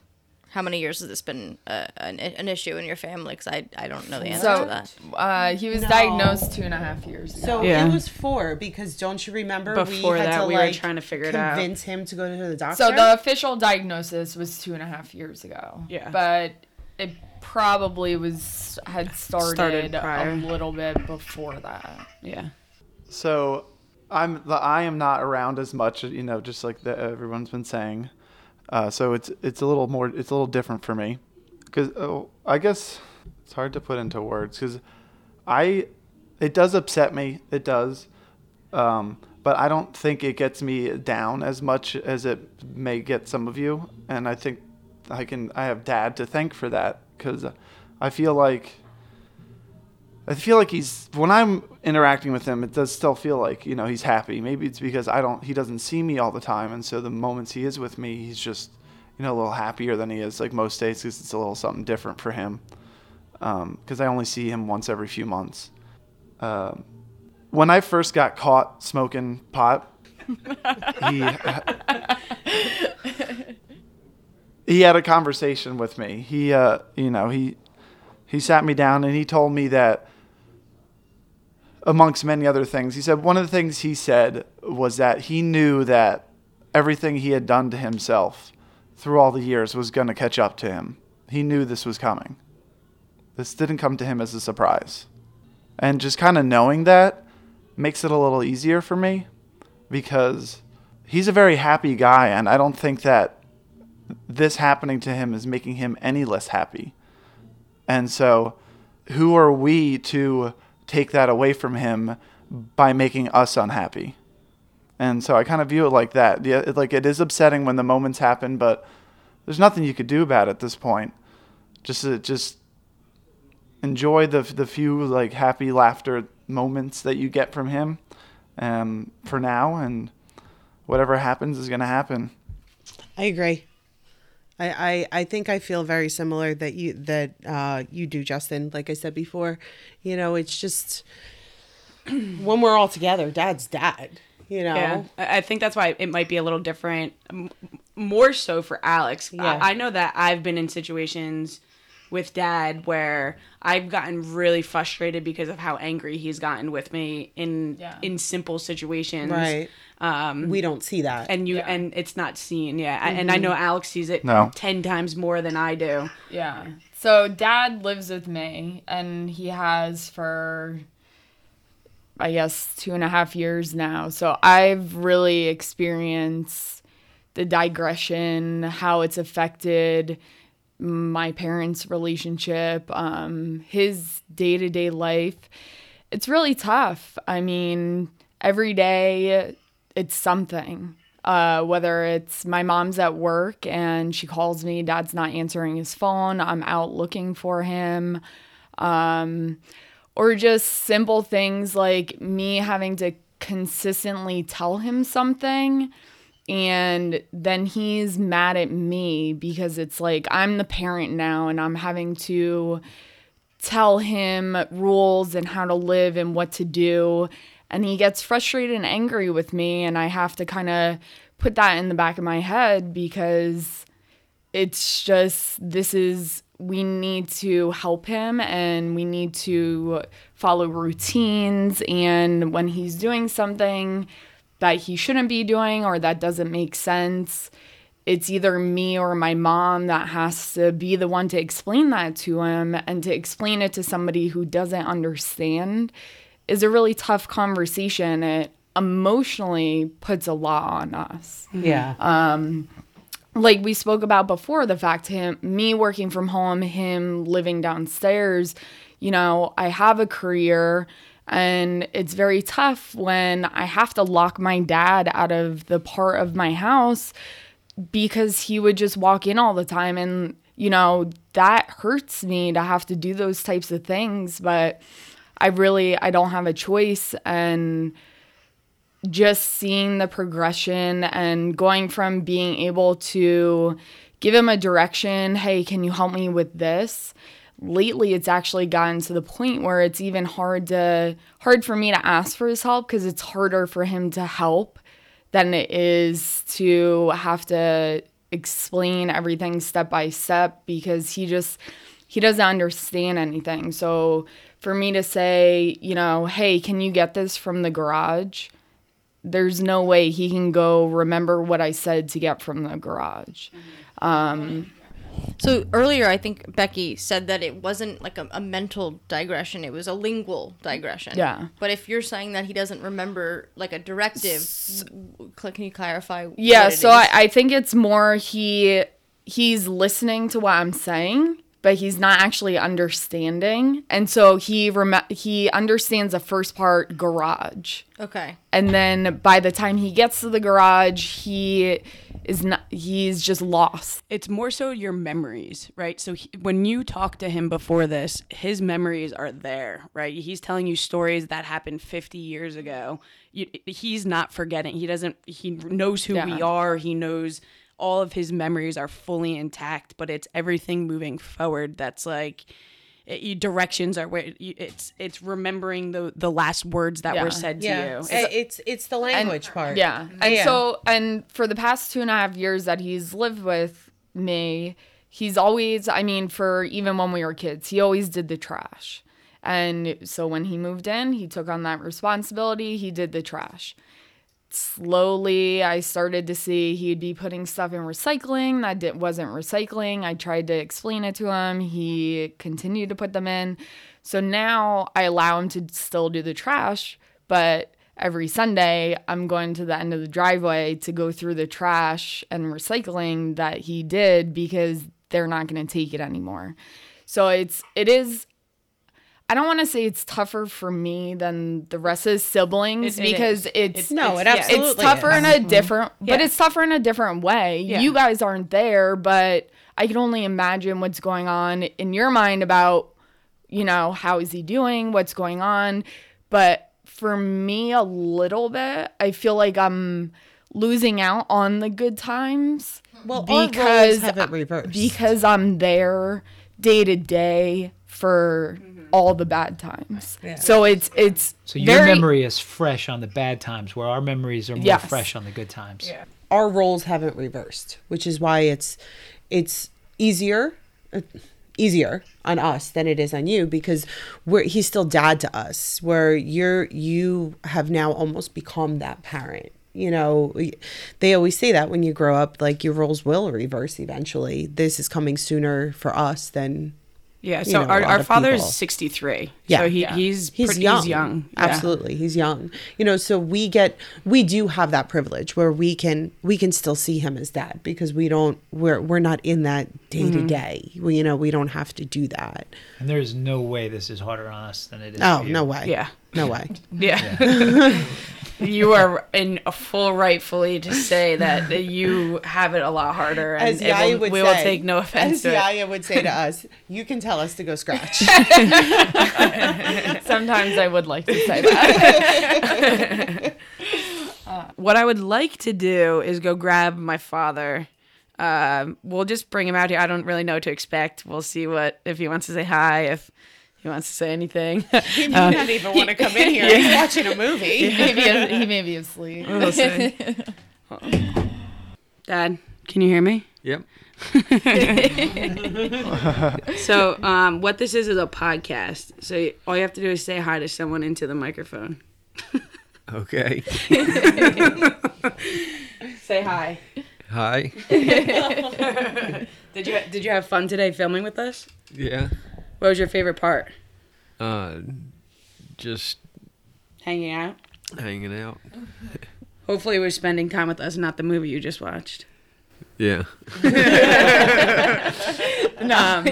How many years has this been uh, an, an issue in your family? Because I, I don't know the answer to So that. uh, he was diagnosed two and a half years ago. So Yeah. it was four because don't you remember Before we had that, to we were trying to figure it out. convince him to go to the doctor. So the official diagnosis was two and a half years ago. Yeah. But it probably was had started, Started a little bit before that. yeah. So I'm the I am not around as much, you know, just like the, everyone's been saying. Uh, so it's it's a little more it's a little different for me. Because oh, I guess it's hard to put into words because I it does upset me it does, um, but I don't think it gets me down as much as it may get some of you, and I think I can I have Dad to thank for that because I feel like I feel like he's when I'm interacting with him, it does still feel like you know he's happy. Maybe it's because I don't he doesn't see me all the time, and so the moments he is with me, he's just you know a little happier than he is like most days because it's a little something different for him. Because I only see him once every few months. Um, when I first got caught smoking pot, he he had a conversation with me. He uh, you know he he sat me down and he told me that amongst many other things. He said one of the things he said was that he knew that everything he had done to himself through all the years was going to catch up to him. He knew this was coming. This didn't come to him as a surprise. And just kind of knowing that makes it a little easier for me because he's a very happy guy and i don't think that this happening to him is making him any less happy. And so, who are we to take that away from him by making us unhappy? And so I kind of view it like that. Yeah, it, like it is upsetting when the moments happen, but there's nothing you could do about it at this point. Just to, just enjoy the the few like happy laughter moments that you get from him, um, for now, and whatever happens is gonna happen. I agree. I, I, I think I feel very similar that you that uh, you do, Justin. Like I said before, you know, it's just when we're all together, Dad's dad. You know, Yeah, I think that's why it might be a little different, more so for Alex. Yeah. I, I know that I've been in situations with Dad where I've gotten really frustrated because of how angry he's gotten with me in Yeah. in simple situations. right? Um, We don't see that. and you Yeah. and it's not seen. Yeah, I and I know Alex sees it No. ten times more than I do. Yeah. So dad lives with me and he has for I guess two and a half years now. So I've really experienced the digression, how it's affected my parents' relationship, um, his day to day life. It's really tough. I mean, every day it's something. Uh, whether it's my mom's at work and she calls me, dad's not answering his phone, I'm out looking for him. Um, or just simple things like me having to consistently tell him something and then he's mad at me because it's like I'm the parent now and I'm having to tell him rules and how to live and what to do. And he gets frustrated and angry with me. And I have to kind of put that in the back of my head because it's just this is we need to help him and we need to follow routines. And when he's doing something that he shouldn't be doing or that doesn't make sense. It's either me or my mom that has to be the one to explain that to him and to explain it to somebody who doesn't understand is a really tough conversation. It emotionally puts a lot on us. Yeah. Um like we spoke about before the fact him me working from home him living downstairs you know i have a career and it's very tough when i have to lock my dad out of the part of my house because he would just walk in all the time. And you know that hurts me to have to do those types of things but i really i don't have a choice. And just seeing the progression and going from being able to give him a direction hey can you help me with this lately it's actually gotten to the point where it's even hard to hard for me to ask for his help because it's harder for him to help than it is to have to explain everything step by step because he just he doesn't understand anything. So for me to say you know hey can you get this from the garage? there's no way he can go remember what I said to get from the garage. Mm-hmm. Um, So earlier, I think Becky said that it wasn't like a, a mental digression; it was a lingual digression. Yeah. But if you're saying that he doesn't remember like a directive, can you clarify? Yeah, so? I, I think it's more he he's listening to what I'm saying, but he's not actually understanding. And so he rem- he understands the first part garage. okay. And then by the time he gets to the garage, he is not he's just lost. It's more so your memories, right? So he, when you talk to him before this, his memories are there, right? He's telling you stories that happened 50 years ago. You, he's not forgetting. He doesn't. He knows who we are. He knows all of his memories are fully intact. But it's everything moving forward that's like it, you, directions are where you, it's it's remembering the the last words that Yeah. were said to Yeah. you. Eh, It's it's the language part. Yeah. And Yeah. so, and for the past two and a half years that he's lived with me, he's always, I mean, for even when we were kids, he always did the trash. And so when he moved in, he took on that responsibility. He did the trash. Slowly, I started to see he'd be putting stuff in recycling that did, wasn't recycling. I tried to explain it to him. He continued to put them in. So now I allow him to still do the trash, but every Sunday I'm going to the end of the driveway to go through the trash and recycling that he did because they're not going to take it anymore. So it's it is I don't want to say it's tougher for me than the rest of his siblings It- it because is. it's, No, it absolutely it's tougher is. in a mm-hmm. different but Yeah. it's tougher in a different way. Yeah. You guys aren't there, but I can only imagine what's going on in your mind about you know, how is he doing? What's going on? But for me a little bit, I feel like I'm losing out on the good times Well, because have it reversed. because I'm there day to day for mm-hmm. All the bad times. So it's it's So your very, memory is fresh on the bad times, where our memories are more Yes. fresh on the good times. our roles haven't reversed, which is why it's it's easier uh, easier on us than it is on you because we're he's still dad to us where you're you have now almost become that parent you know they always say that when you grow up like your roles will reverse eventually this is coming sooner for us than Yeah. you So know, our, our of father's people. 63. Yeah. So he, Yeah. he's he's pretty, young. He's young. Yeah. Absolutely, he's young. You know, so we get we do have that privilege where we can we can still see him as dad because we don't we're we're not in that day to day. We you know we don't have to do that. And there is no way this is harder on us than it is. Oh for you. no way. Yeah. No way. Yeah. you are in a full rightfully to say that you have it a lot harder, and As Yaya will- would we say, will take no offense As. Yaya would say to us, you can tell us to go scratch. sometimes I would like to say that. What I would like to do is go grab my father. Um, we'll just bring him out here. I don't really know what to expect. We'll see what if he wants to say hi, if he wants to say anything. he may not even want to come in here. He's watching a movie. Maybe he may be asleep. we'll see. Dad, can you hear me? Yep. So, um, what this is is a podcast. So all you have to do is say hi to someone into the microphone. Okay. Say hi. Hi. Did you did you have fun today filming with us? Yeah. What was your favorite part? Uh, just Hanging out. hanging out. Hopefully, we're spending time with us, not the movie you just watched. Yeah. Um,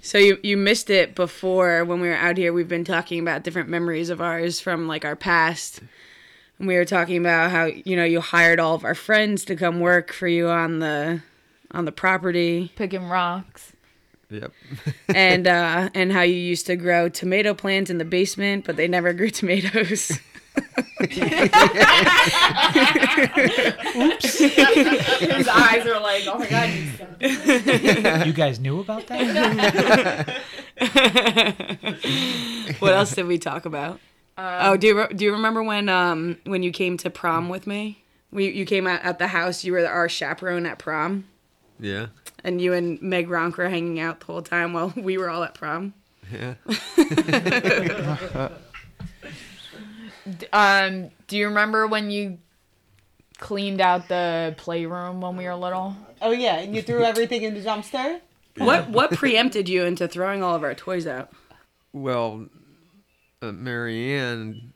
so you you missed it before when we were out here. We've been talking about different memories of ours from like our past. And we were talking about how you know you hired all of our friends to come work for you on the on the property, Picking rocks. Yep. and uh, and how you used to grow tomato plants in the basement, but they never grew tomatoes. Oops. His eyes are like, oh my god, you You guys knew about that? what else did we talk about? oh, do you re- do you remember when um when you came to prom with me? We you came out at the house. You were our chaperone at prom, Yeah. and you and Meg Ronk were hanging out the whole time while we were all at prom. Yeah. Um, do you remember when you cleaned out the playroom when we were little? Oh yeah, and you threw everything in the dumpster. What what preempted you into throwing all of our toys out? Well, uh, Marianne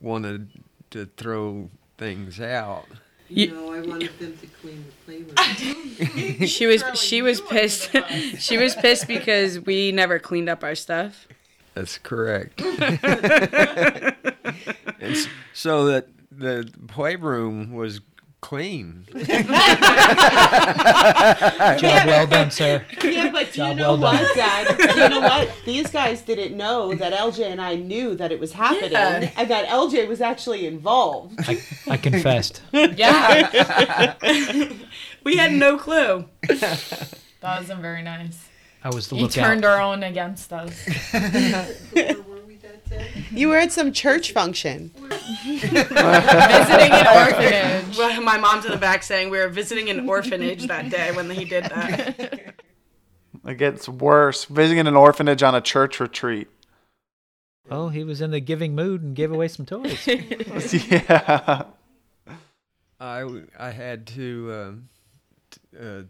wanted to throw things out. No, I wanted them to clean the playroom. She was she was pissed. she was pissed because we never cleaned up our stuff. That's correct. so that the playroom was clean. Job well done, sir. Yeah, but do you know well done. what, Dad? Do you know what? These guys didn't know that LJ and I knew that it was happening, Yeah. and that LJ was actually involved. I, I confessed. Yeah, We had no clue. that wasn't very nice. I was the You lookout. turned our own against us. You were at some church function. Visiting an orphanage. Well, My mom's in the back saying we were visiting an orphanage that day when he did that. It gets worse. Visiting an orphanage on a church retreat. Oh, he was in the giving mood and gave away some toys. yeah. I, I had to, um, t- uh,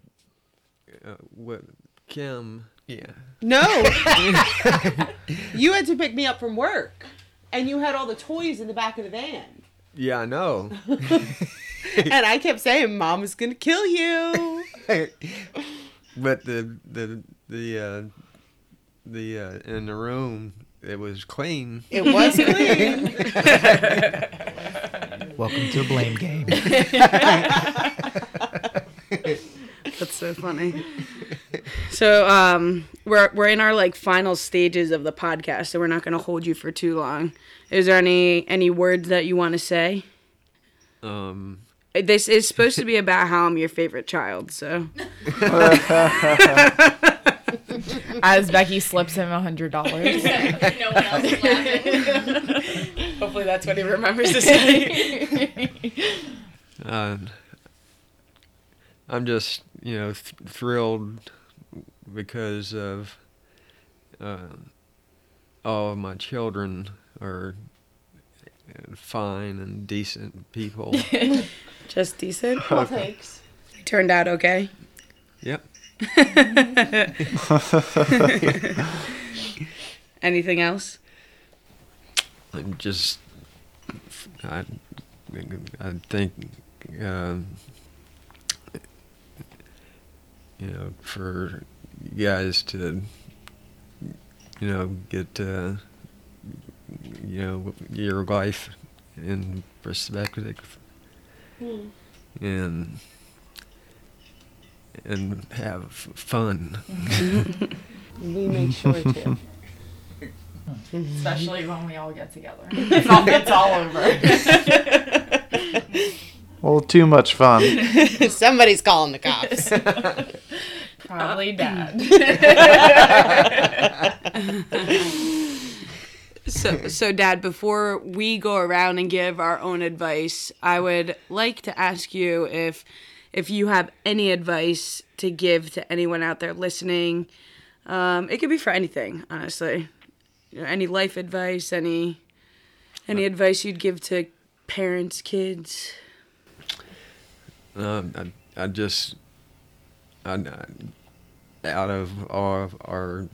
uh, what, Kim, yeah. No, you had to pick me up from work, and you had all the toys in the back of the van. Yeah, I know. And I kept saying, "Mom is gonna kill you." but the, the, the, uh, the, uh, in the room, it was clean. It was clean. Welcome to a blame game. That's so funny. So um, we're we're in our like final stages of the podcast, so we're not going to hold you for too long. Is there any any words that you want to say? Um, This is supposed to be about how I'm your favorite child, so As Becky slips him a hundred dollars. no one else is laughing. hopefully that's what he remembers to say. uh, I'm just you know th- thrilled because of uh, all of my children are fine and decent people. Just decent. Well, thanks. Turned out okay. yep. Anything else? I'm just I I think um, you know for you guys to you know get uh, you know your life in perspective and and have fun. We make sure to. Especially when we all get together. It's all, it's all over. Well, too much fun. Somebody's calling the cops. Probably dad. So, so Dad, before we go around and give our own advice, I would like to ask you if, if you have any advice to give to anyone out there listening. Um, it could be for anything, honestly. You know, any life advice, any, any advice you'd give to parents, kids. Um, I, I just, I, I- out of all of our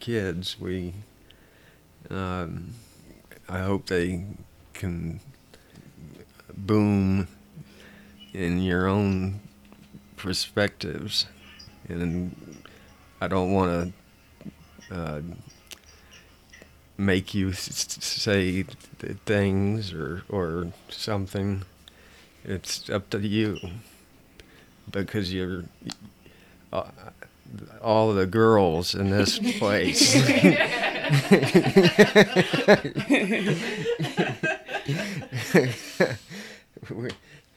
kids, we, um, I hope they can boom in your own perspectives, and I don't want to uh, make you say th- things or or something. It's up to you because you're uh, all the girls in this place.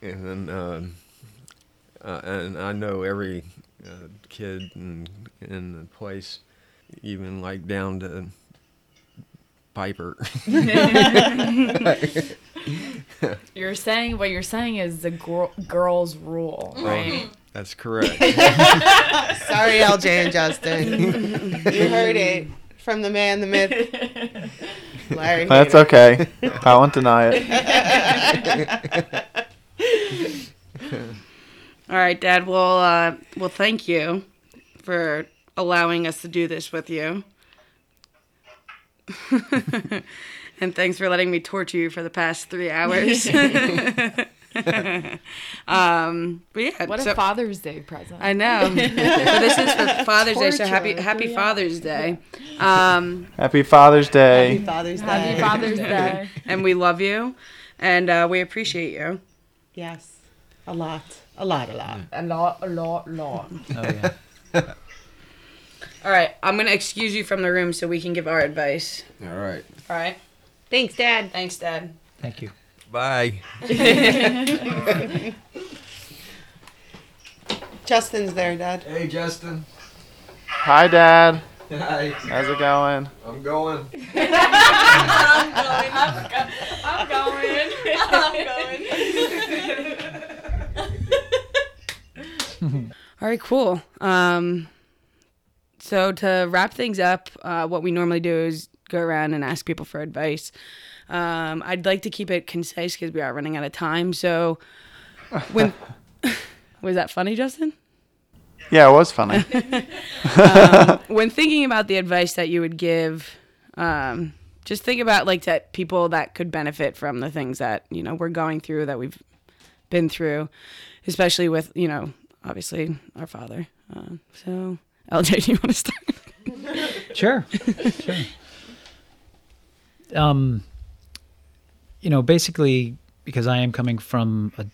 And then, um, uh, and I know every uh, kid in in the place, even like down to Piper. You're saying what you're saying is the gr- girls rule, right? That's correct. Sorry, LJ and Justin. you heard it from the man, the myth, Larry. That's Hayner. okay. I won't deny it. All right, Dad. Well, uh, well, thank you for allowing us to do this with you, and thanks for letting me torture you for the past three hours. um, but yeah, What so- a Father's Day present. I know. so this is for Father's Day. So happy, happy three Father's Day. Um, Happy Father's Day. Happy Father's Day. Happy Father's Day. and we love you, and uh, we appreciate you. Yes, a lot, a lot, a lot. A lot, a lot, lot. Oh yeah. All right, I'm gonna excuse you from the room so we can give our advice. All right. All right. Thanks, Dad. Thanks, Dad. Thank you. Bye. Justin's there, Dad. Hey, Justin. Hi, Dad. Hi. How's it going? I'm going. I'm going. I'm, go- I'm going. I'm going. All right, cool. Um, so to wrap things up, uh, what we normally do is go around and ask people for advice. Um, I'd like to keep it concise because we are running out of time. So, when was that funny, Justin? Yeah, it was funny. When thinking about the advice that you would give, um, just think about like that people that could benefit from the things that you know we're going through that we've been through, especially with you know obviously our father. Uh, so, LJ, do you want to start? Sure. sure. Um, you know, basically, because I am coming from a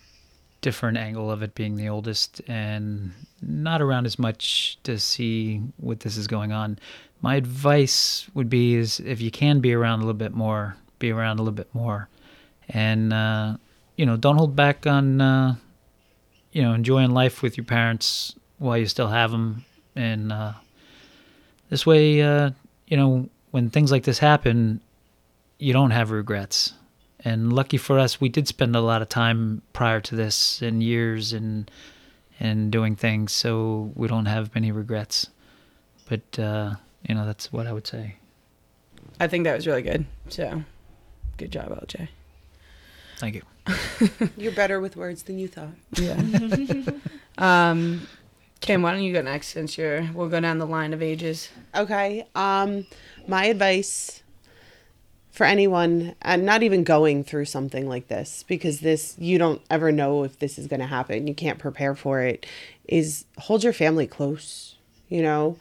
different angle of it being the oldest and not around as much to see what this is going on. My advice would be is if you can be around a little bit more, be around a little bit more. And uh, you know, don't hold back on, uh, you know, enjoying life with your parents while you still have them. And uh, this way, uh, you know, when things like this happen, you don't have regrets. And lucky for us, we did spend a lot of time prior to this and years and and doing things, so we don't have many regrets. But uh, you know, that's what I would say. I think that was really good. So, good job, LJ. Thank you. You're better with words than you thought. Yeah. um, Kim, why don't you go next since you're we'll go down the line of ages. Okay. Um, my advice for anyone, and not even going through something like this, because this you don't ever know if this is going to happen. You can't prepare for it. Is hold your family close. You know,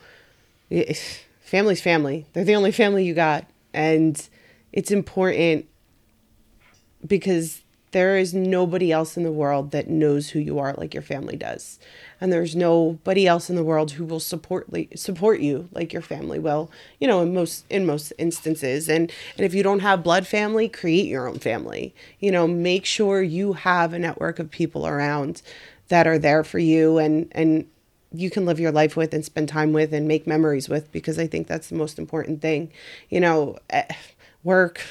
family's family. They're the only family you got, and it's important because there is nobody else in the world that knows who you are like your family does. And there's nobody else in the world who will support support you like your family will you know in most in most instances. And and if you don't have blood family create your own family. You know make sure you have a network of people around that are there for you and and you can live your life with and spend time with and make memories with because I think that's the most important thing. You know, eh, work,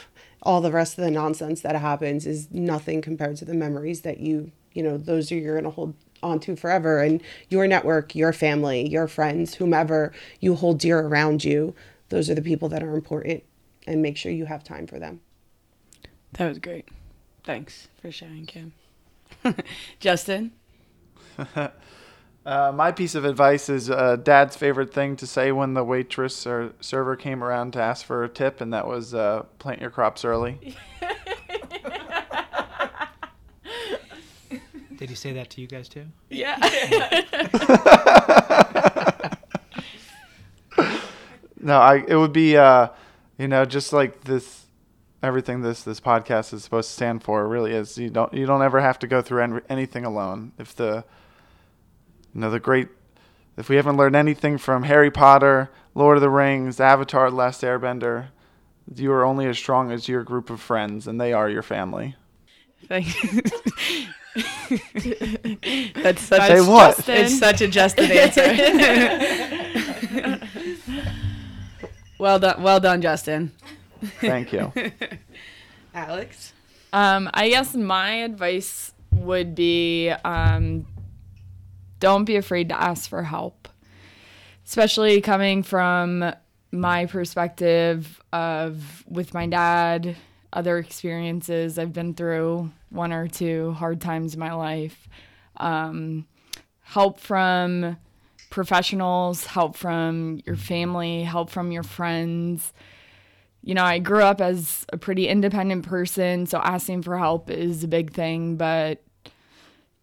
all the rest of the nonsense that happens is nothing compared to the memories that you, you know, those are you're going to hold on to forever and your network, your family, your friends, whomever you hold dear around you, those are the people that are important and make sure you have time for them. That was great. Thanks for sharing, Kim. Justin. Uh, my piece of advice is uh, Dad's favorite thing to say when the waitress or server came around to ask for a tip, and that was uh, plant your crops early. Did he say that to you guys too? Yeah. No, I it would be uh, you know just like this everything this this podcast is supposed to stand for really is you don't you don't ever have to go through en- anything alone if the you know the great if we haven't learned anything from Harry Potter, Lord of the Rings, Avatar: The Last Airbender, you are only as strong as your group of friends and they are your family. Thank you. That's such Say a, what? It's such a Justin answer. well done, well done, Justin. Thank you. Alex. Um, I guess my advice would be um, don't be afraid to ask for help, especially coming from my perspective of with my dad, other experiences I've been through, one or two hard times in my life. Um, help from professionals, help from your family, help from your friends you know, I grew up as a pretty independent person, so asking for help is a big thing, but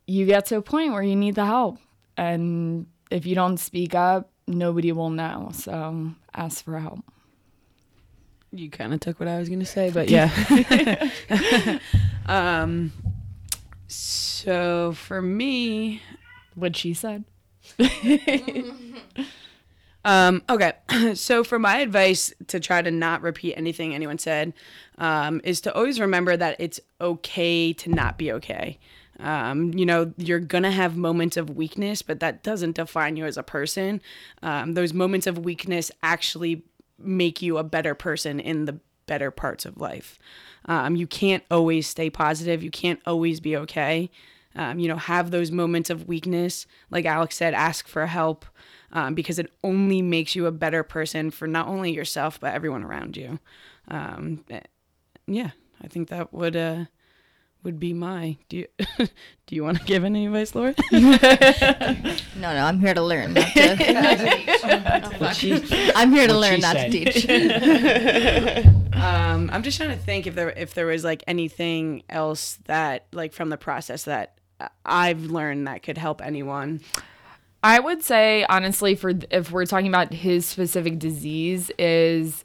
you get to a point where you need the help. And if you don't speak up, nobody will know. So ask for help. You kind of took what I was gonna say, but yeah. um. So for me, What she said. Um, okay, so for my advice to try to not repeat anything anyone said, um, is to always remember that it's okay to not be okay. Um, you know, you're gonna have moments of weakness, but that doesn't define you as a person. Um, those moments of weakness actually make you a better person in the better parts of life. Um, you can't always stay positive. You can't always be okay. Um, you know, have those moments of weakness. Like Alex said, ask for help um, because it only makes you a better person for not only yourself but everyone around you. Um, eh, yeah, I think that would uh, would be my. Do you do you want to give any advice, Laura? No, no, I'm here to learn. Not to, What she, I'm here to What learn, not said. to teach. um, I'm just trying to think if there if there was like anything else that like from the process that I've learned that could help anyone. I would say honestly for if we're talking about his specific disease is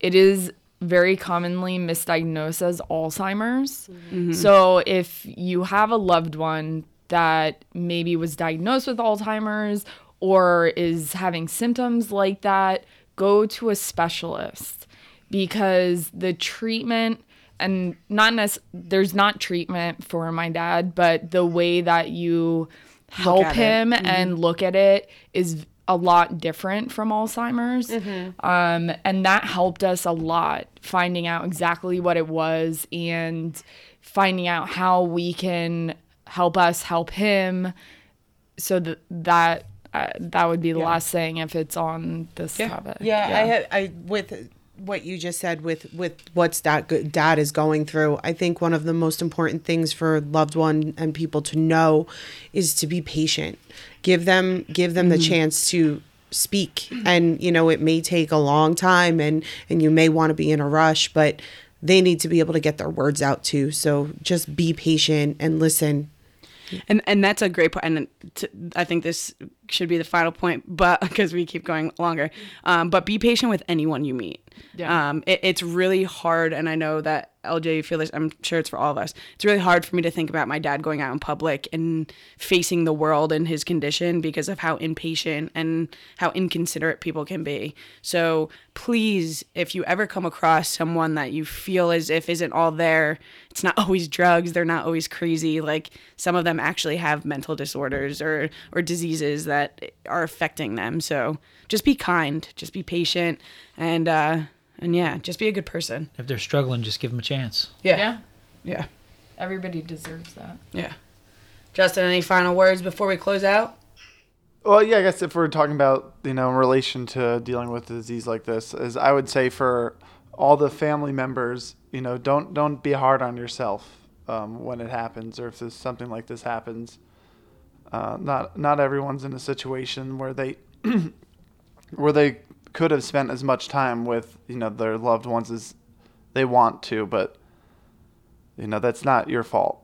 it is very commonly misdiagnosed as Alzheimer's. So if you have a loved one that maybe was diagnosed with Alzheimer's or is having symptoms like that, go to a specialist because the treatment and not nec- there's not treatment for my dad, but the way that you help him and look at it is a lot different from Alzheimer's. Um, and that helped us a lot finding out exactly what it was and finding out how we can help us help him so that that uh, that would be the last thing if it's on this topic. Yeah, I had I with what you just said with with what's that good dad is going through. I think one of the most important things for loved one and people to know is to be patient. Give them give them the mm-hmm. chance to speak. And you know it may take a long time and and you may want to be in a rush but they need to be able to get their words out too. So just be patient and listen. And and that's a great point. And i think this should be the final point, but because we keep going longer. Um, but be patient with anyone you meet. Yeah. Um, it, it's really hard, and I know that LJ, you feel this. I'm sure it's for all of us. It's really hard for me to think about my dad going out in public and facing the world in his condition because of how impatient and how inconsiderate people can be. So please, if you ever come across someone that you feel as if isn't all there, it's not always drugs. They're not always crazy. Like some of them actually have mental disorders or or diseases that are affecting them. So just be kind, just be patient, and uh, and yeah, just be a good person. If they're struggling, just give them a chance. Yeah. yeah, Yeah. Everybody deserves that. yeah. Justin, any final words before we close out? Well, yeah, I guess if we're talking about you know in relation to dealing with a disease like this, is I would say for all the family members, you know, don't don't be hard on yourself um, when it happens, or if this, something like this happens. Uh, not not everyone's in a situation where they where they could have spent as much time with you know their loved ones as they want to, but you know that's not your fault.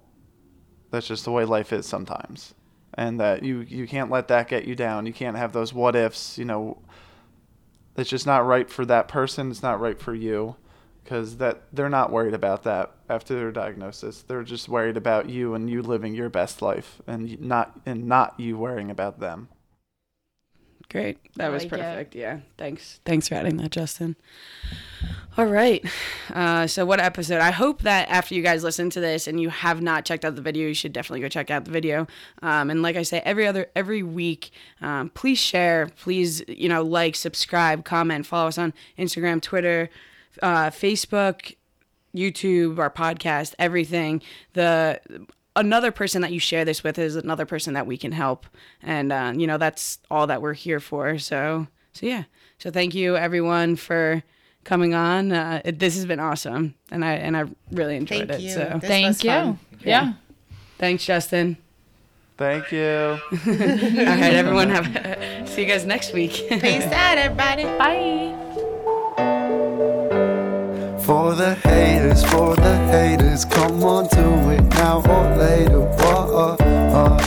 That's just the way life is sometimes and that you you can't let that get you down. You can't have those what ifs. You know, it's just not right for that person. It's not right for you, because that they're not worried about that after their diagnosis. They're just worried about you and you living your best life, and not and not you worrying about them. Great. That was like it. perfect. Yeah. Thanks. Thanks for adding that, Justin. All right. Uh, so, what episode? I hope that after you guys listen to this and you have not checked out the video, you should definitely go check out the video. Um, and like I say, every other every week, um, please share. Please, you know, like, subscribe, comment, follow us on Instagram, Twitter, uh, Facebook, YouTube, our podcast, everything. The another person that you share this with is another person that we can help, and uh, you know that's all that we're here for. So, so yeah. So thank you everyone for coming on. Uh, it, this has been awesome, and I and I really enjoyed Thank it. you. So This Thank was you. fun. Yeah. thanks, Justin. Thank you. all right, everyone. Have see you guys next week. peace out everybody Bye. For the haters, for the haters, come on to it now or later. Oh, oh, oh,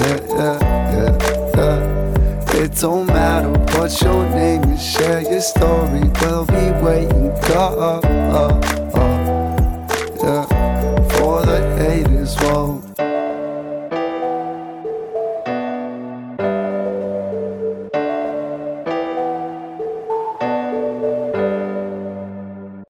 yeah, yeah, yeah, yeah. It don't matter what your name is, share your story. We'll be waiting. Oh, oh, oh.